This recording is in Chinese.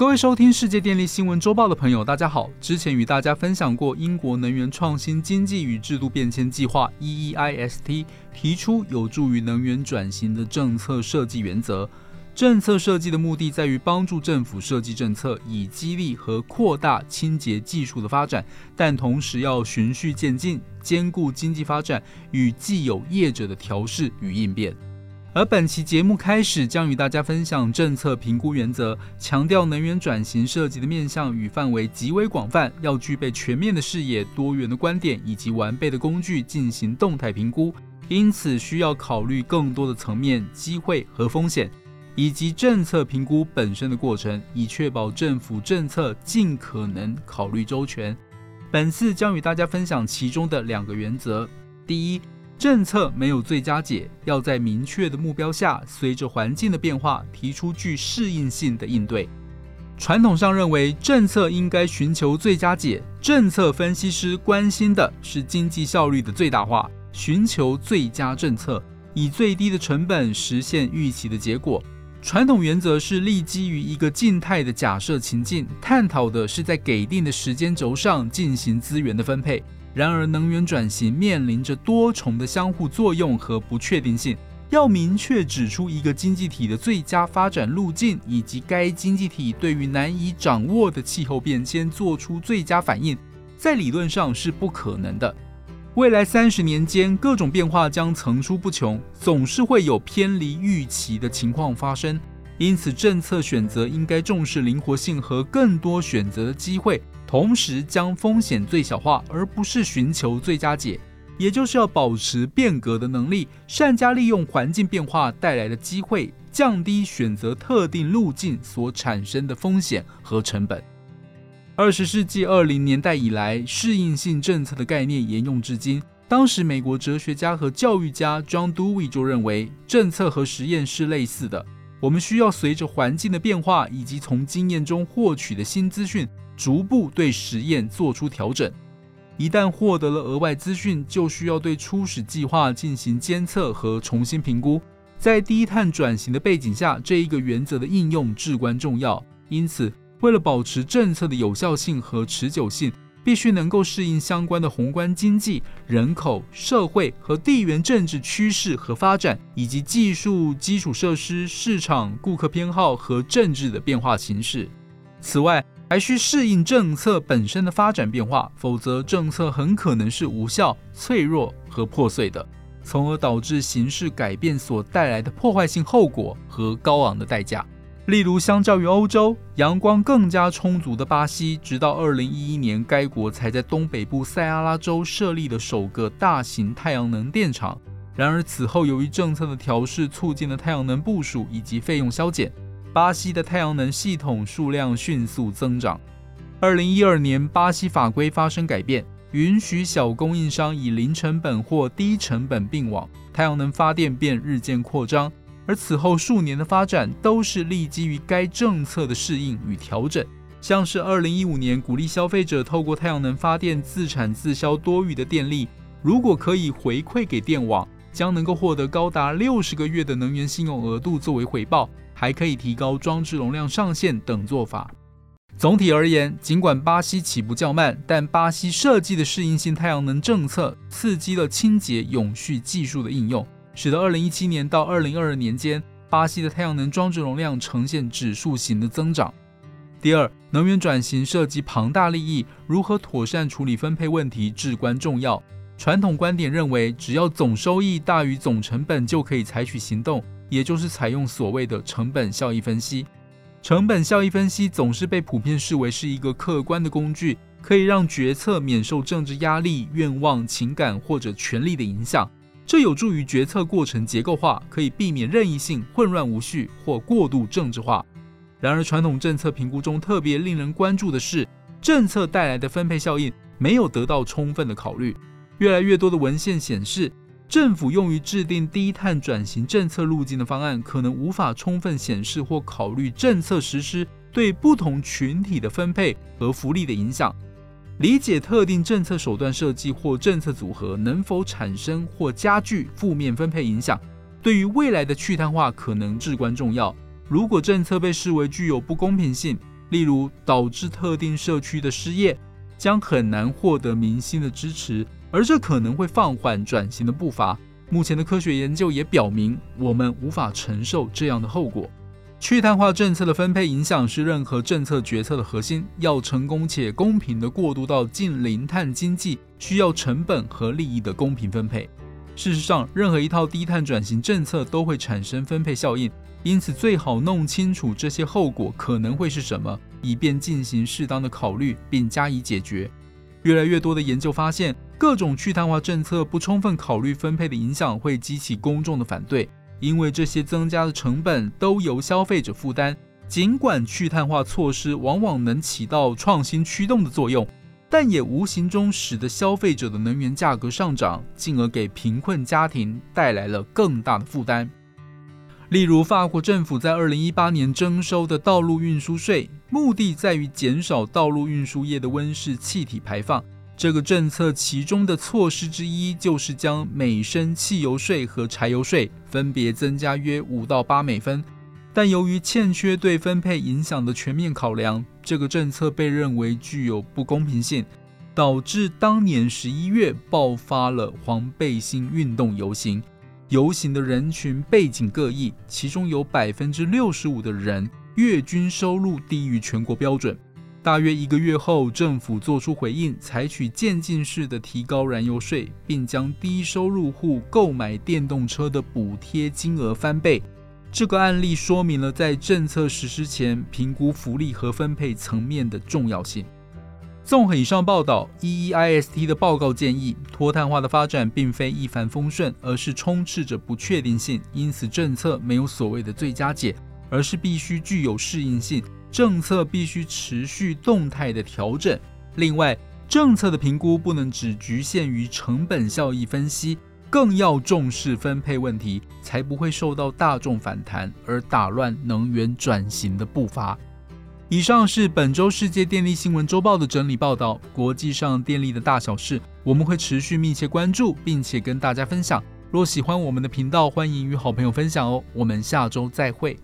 各位收听世界电力新闻周报的朋友，大家好。之前与大家分享过英国能源创新经济与制度变迁计划 （EEIST） 提出有助于能源转型的政策设计原则。政策设计的目的在于帮助政府设计政策，以激励和扩大清洁技术的发展，但同时要循序渐进，兼顾经济发展与既有业者的调试与应变。而本期节目开始将与大家分享政策评估原则，强调能源转型涉及的面向与范围极为广泛，要具备全面的视野、多元的观点以及完备的工具进行动态评估，因此需要考虑更多的层面、机会和风险，以及政策评估本身的过程，以确保政府政策尽可能考虑周全。本次将与大家分享其中的两个原则：第一。政策没有最佳解，要在明确的目标下，随着环境的变化，提出具适应性的应对。传统上认为，政策应该寻求最佳解。政策分析师关心的是经济效率的最大化，寻求最佳政策，以最低的成本实现预期的结果。传统原则是立基于一个静态的假设情境，探讨的是在给定的时间轴上进行资源的分配。然而，能源转型面临着多重的相互作用和不确定性。要明确指出一个经济体的最佳发展路径，以及该经济体对于难以掌握的气候变迁做出最佳反应，在理论上是不可能的。未来三十年间，各种变化将层出不穷，总是会有偏离预期的情况发生。因此，政策选择应该重视灵活性和更多选择的机会。同时将风险最小化，而不是寻求最佳解，也就是要保持变革的能力，善加利用环境变化带来的机会，降低选择特定路径所产生的风险和成本。二十世纪二零年代以来，适应性政策的概念沿用至今。当时，美国哲学家和教育家 John Dewey 就认为，政策和实验是类似的，我们需要随着环境的变化以及从经验中获取的新资讯。逐步对实验做出调整。一旦获得了额外资讯，就需要对初始计划进行监测和重新评估。在低碳转型的背景下，这一个原则的应用至关重要。因此，为了保持政策的有效性和持久性，必须能够适应相关的宏观经济、人口、社会和地缘政治趋势和发展，以及技术、基础设施、市场、顾客偏好和政治的变化形势。此外，还需适应政策本身的发展变化，否则政策很可能是无效、脆弱和破碎的，从而导致形势改变所带来的破坏性后果和高昂的代价。例如，相较于欧洲，阳光更加充足的巴西，直到2011年，该国才在东北部塞阿拉州设立了首个大型太阳能电厂。然而，此后由于政策的调试，促进了太阳能部署以及费用削减。巴西的太阳能系统数量迅速增长。二零一二年，巴西法规发生改变，允许小供应商以零成本或低成本并网，太阳能发电便日渐扩张。而此后数年的发展，都是立基于该政策的适应与调整。像是二零一五年鼓励消费者透过太阳能发电自产自销多余的电力，如果可以回馈给电网，将能够获得高达六十个月的能源信用额度作为回报。还可以提高装置容量上限等做法。总体而言，尽管巴西起步较慢，但巴西设计的适应性太阳能政策刺激了清洁永续技术的应用，使得2017年到2022年间，巴西的太阳能装置容量呈现指数型的增长。第二，能源转型涉及庞大利益，如何妥善处理分配问题至关重要。传统观点认为，只要总收益大于总成本，就可以采取行动。也就是采用所谓的成本效益分析。成本效益分析总是被普遍视为是一个客观的工具，可以让决策免受政治压力、愿望、情感或者权力的影响。这有助于决策过程结构化，可以避免任意性、混乱无序或过度政治化。然而，传统政策评估中特别令人关注的是，政策带来的分配效应没有得到充分的考虑。越来越多的文献显示。政府用于制定低碳转型政策路径的方案，可能无法充分显示或考虑政策实施对不同群体的分配和福利的影响。理解特定政策手段设计或政策组合能否产生或加剧负面分配影响，对于未来的去碳化可能至关重要。如果政策被视为具有不公平性，例如导致特定社区的失业，将很难获得民心的支持，而这可能会放缓转型的步伐。目前的科学研究也表明，我们无法承受这样的后果。去碳化政策的分配影响是任何政策决策的核心。要成功且公平地过渡到近零碳经济，需要成本和利益的公平分配。事实上，任何一套低碳转型政策都会产生分配效应，因此最好弄清楚这些后果可能会是什么，以便进行适当的考虑并加以解决。越来越多的研究发现。各种去碳化政策不充分考虑分配的影响，会激起公众的反对，因为这些增加的成本都由消费者负担。尽管去碳化措施往往能起到创新驱动的作用，但也无形中使得消费者的能源价格上涨，进而给贫困家庭带来了更大的负担。例如，法国政府在二零一八年征收的道路运输税，目的在于减少道路运输业的温室气体排放。这个政策其中的措施之一，就是将每升汽油税和柴油税分别增加约五到八美分。但由于欠缺对分配影响的全面考量，这个政策被认为具有不公平性，导致当年十一月爆发了黄背心运动游行。游行的人群背景各异，其中有百分之六十五的人月均收入低于全国标准。大约一个月后，政府作出回应，采取渐进式的提高燃油税，并将低收入户购买电动车的补贴金额翻倍。这个案例说明了在政策实施前评估福利和分配层面的重要性。综合以上报道，EEIST 的报告建议，脱碳化的发展并非一帆风顺，而是充斥着不确定性。因此，政策没有所谓的最佳解，而是必须具有适应性。政策必须持续动态的调整。另外，政策的评估不能只局限于成本效益分析，更要重视分配问题，才不会受到大众反弹而打乱能源转型的步伐。以上是本周世界电力新闻周报的整理报道。国际上电力的大小事，我们会持续密切关注，并且跟大家分享。若喜欢我们的频道，欢迎与好朋友分享哦。我们下周再会。